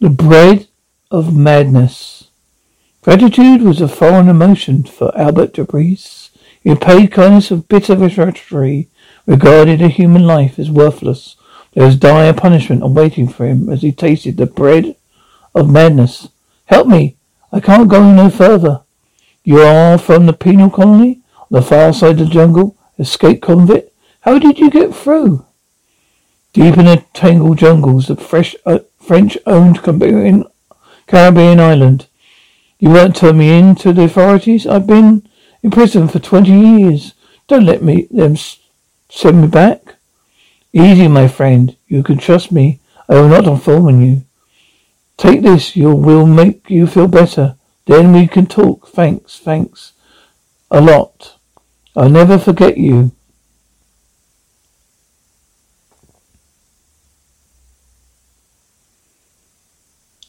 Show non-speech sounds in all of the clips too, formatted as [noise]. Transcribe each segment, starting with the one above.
The bread of madness. Gratitude was a foreign emotion for Albert Debris. He paid kindness of bitter retrospectory, regarded a human life as worthless. There was dire punishment awaiting for him as he tasted the bread of madness. Help me! I can't go no further. You are from the penal colony? On the far side of the jungle? Escape convict? How did you get through? Deep in the tangled jungles, the fresh, uh, French-owned Caribbean, Caribbean island. You won't turn me in to the authorities? I've been in prison for twenty years. Don't let me them send me back. Easy, my friend. You can trust me. I will not inform you. Take this. You will make you feel better. Then we can talk. Thanks. Thanks. A lot. I'll never forget you.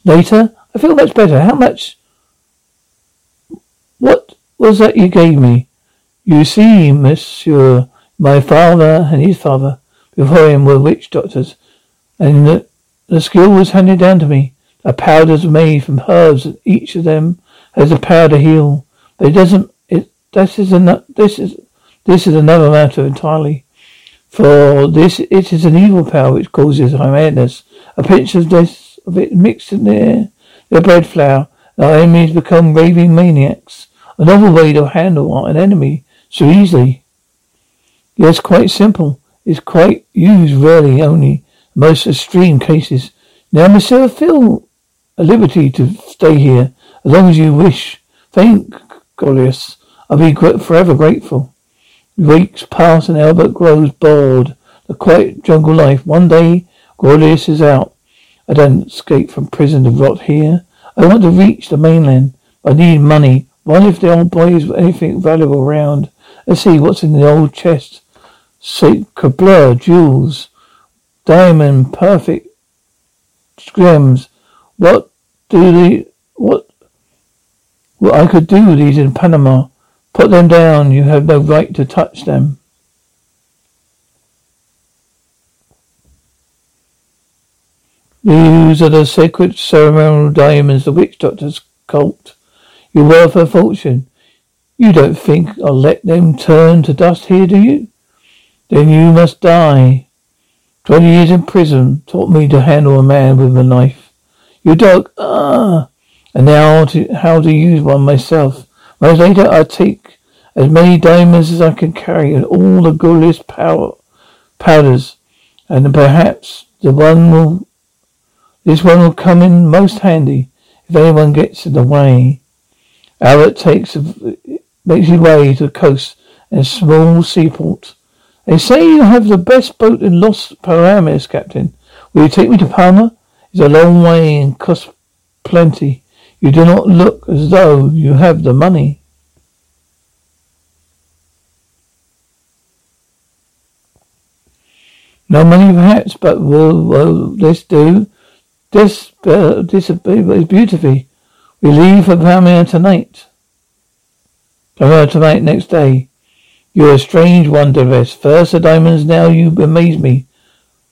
Later, I feel much better. How much? What was that you gave me? You see, monsieur, my father and his father before him were witch doctors, and the, the skill was handed down to me. The powders made from herbs, and each of them has a power to heal. But it doesn't. It this is an, this is this is another matter entirely. For this, it is an evil power which causes madness. A pinch of this of it mixed in their, their bread flour. Our enemies become raving maniacs. A novel way to handle an enemy so easily. Yes, quite simple. It's quite used rarely, only most extreme cases. Now, Monsieur, feel a liberty to stay here as long as you wish. Thank Gorlius. I'll be forever grateful. Weeks pass and Albert grows bored. The quiet jungle life. One day, Gorlius is out. I don't escape from prison to rot here. I want to reach the mainland. I need money. Wonder if the old boy has anything valuable around. Let's see what's in the old chest. Cabler, jewels, diamond, perfect gems. What do the what? What I could do with these in Panama? Put them down. You have no right to touch them. These are the sacred ceremonial diamonds the witch doctor's cult. You're worth a fortune. You don't think I'll let them turn to dust here, do you? Then you must die. Twenty years in prison taught me to handle a man with a knife. You dog, ah, and now to, how to use one myself. Months later, I take as many diamonds as I can carry and all the goodliest power, powders, and perhaps the one will this one will come in most handy if anyone gets in the way. Albert takes a, makes his way to the coast in a small seaport. They say you have the best boat in Los Paramas, Captain. Will you take me to Palma? It's a long way and costs plenty. You do not look as though you have the money. No money perhaps, but will, will this do? This, uh, this is beautifully. We leave for Palmyra tonight. Palmyra tonight, next day. You're a strange one, Deves. First the diamonds, now you amaze me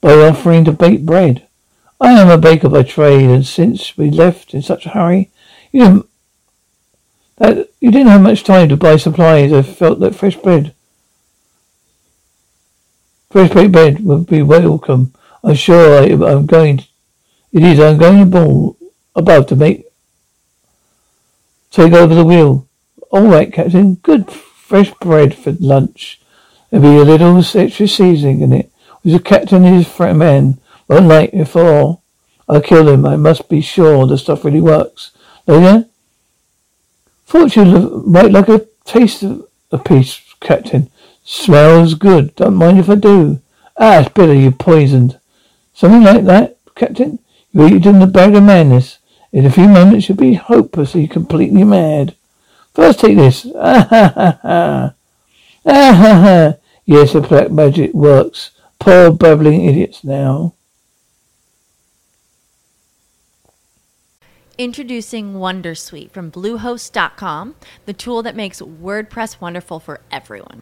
by offering to bake bread. I am a baker by trade, and since we left in such a hurry, you didn't, that, you didn't have much time to buy supplies. I felt that fresh bread, fresh baked bread would be welcome. I'm sure I, I'm going It is. I'm going ball above to make take over the wheel. All right, Captain. Good fresh bread for lunch. There'll be a little extra seasoning in it. Was the captain and his friend man? One night before I kill him, I must be sure the stuff really works. Oh yeah? Thought you might like a taste of a piece, Captain. Smells good. Don't mind if I do. Ah, it's bitter, you poisoned. Something like that, Captain? You in the bag of madness. In a few moments you'll be hopelessly, completely mad. First take this. Ah ha ha ha. Ah ha ha. Yes, the black magic works. Poor babbling idiots now. Introducing Wondersuite from Bluehost.com, the tool that makes WordPress wonderful for everyone.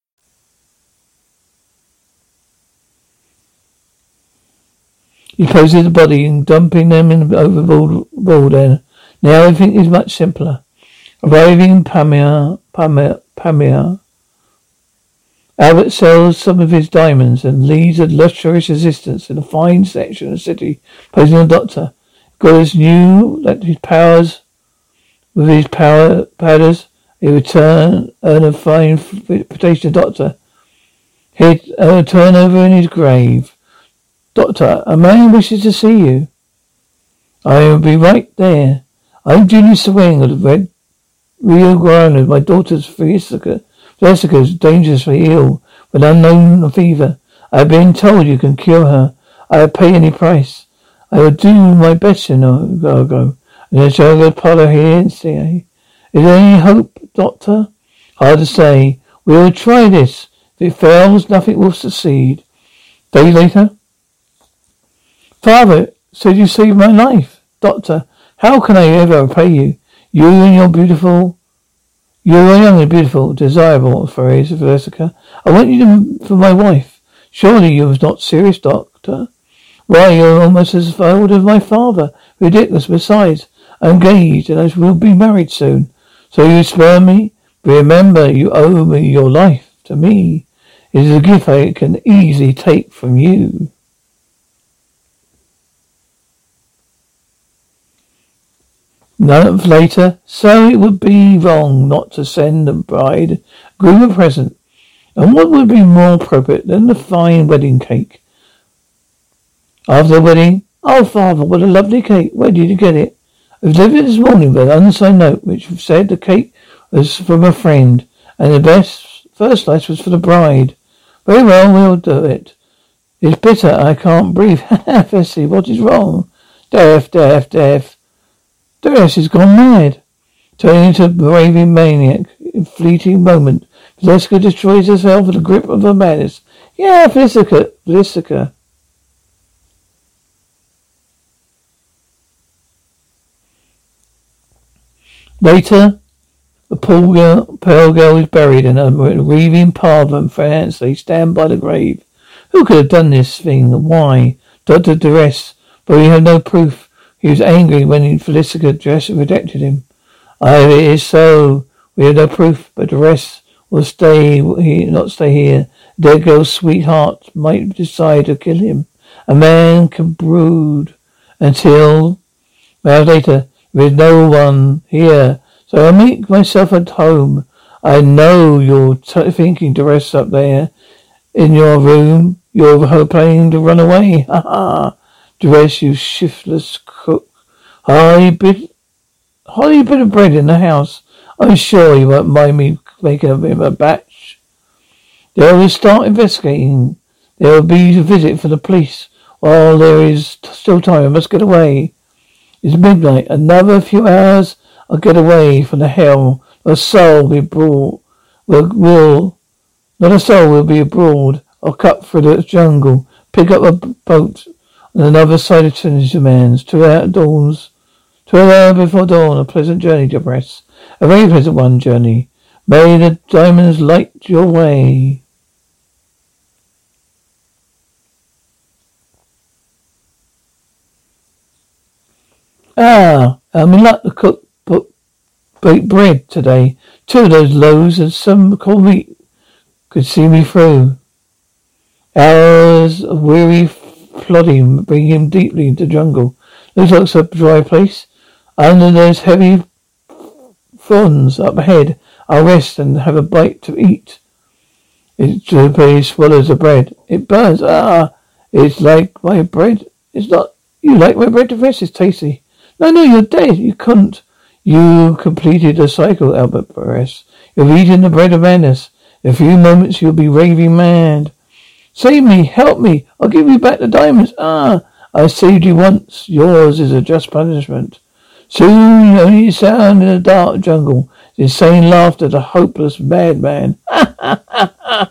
He poses the body and dumping them in the overboard. Then now everything is much simpler. Arriving in Pamir, Pamir, Pamir, Albert sells some of his diamonds and leads a luxurious existence in a fine section of the city, posing a doctor. Goddess knew that his powers, with his power powders, he would turn, earn a fine reputation doctor. He'd uh, turn over in his grave. Doctor, a man wishes to see you. I will be right there. I'm Junior Swing of the Red Rio Grande. My daughter's Jessica. Jessica is dangerously ill with unknown fever. I have been told you can cure her. I will pay any price. I will do my best, Gargo. And I shall go Apollo here and see. Is there any hope, Doctor? Hard to say. We will try this. If it fails, nothing will succeed. Day later. Father said you saved my life. Doctor, how can I ever repay you? You and your beautiful, you are young and beautiful, desirable, phrase, Jessica. I want you to, for my wife. Surely you are not serious, doctor? Why, you're almost as old as my father. Ridiculous. Besides, I'm engaged and I will be married soon. So you spare me? Remember, you owe me your life. To me, it is a gift I can easily take from you. Months later, so it would be wrong not to send the bride groom a present. And what would be more appropriate than the fine wedding cake? After the wedding, oh father, what a lovely cake. Where did you get it? I was delivered this morning with an unsigned note which said the cake was from a friend and the best first slice was for the bride. Very well, we'll do it. It's bitter, I can't breathe. [laughs] Fessy, what is wrong? Death, death, death. Doris has gone mad. Turning into a raving maniac in fleeting moment, Jessica destroys herself in the grip of her madness. Yeah, Felicica, Felicica. Later, the poor girl, pale girl is buried in a parlor and France. They stand by the grave. Who could have done this thing? Why? Dr. Duress, but we have no proof. He was angry when Felicica just rejected him. I, it is so. We have no proof, but the rest will stay here, not stay here. Dead girl's sweetheart might decide to kill him. A man can brood until later is no one here. So I make myself at home. I know you're t- thinking to rest up there in your room. You're planning to run away. [laughs] Ha ha. Dress, you shiftless cook. Oh, hardly bit, oh, hardly a bit of bread in the house. I'm sure you won't mind me making a, bit of a batch. They will start investigating. There will be a visit for the police. While there is still time, I must get away. It's midnight. Another few hours, I'll get away from the hell. A soul will be abroad. Will, will, not a soul will be abroad. I'll cut through the jungle, pick up a boat on another side of Trinity Man's. Two hours dawns. Two hours before dawn, a pleasant journey to rest. A very pleasant one journey. May the diamonds light your way. Ah, I'm in luck to cook baked bread today. Two of those loaves and some cold meat could see me through. Hours of weary plodding bring him deeply into jungle. Looks like a dry place. Under those heavy fronds up ahead, I'll rest and have a bite to eat. It Jupiter swallows the bread. It burns. Ah, it's like my bread. It's not. You like my bread to rest. It's tasty. No, no, you're dead. You couldn't. You completed a cycle, Albert Perez. You've eaten the bread of madness. In a few moments you'll be raving mad. Save me! Help me! I'll give you back the diamonds! Ah! I saved you once. Yours is a just punishment. Soon only sound in the dark jungle. Insane laughter, the hopeless madman. Ha ha ha ha!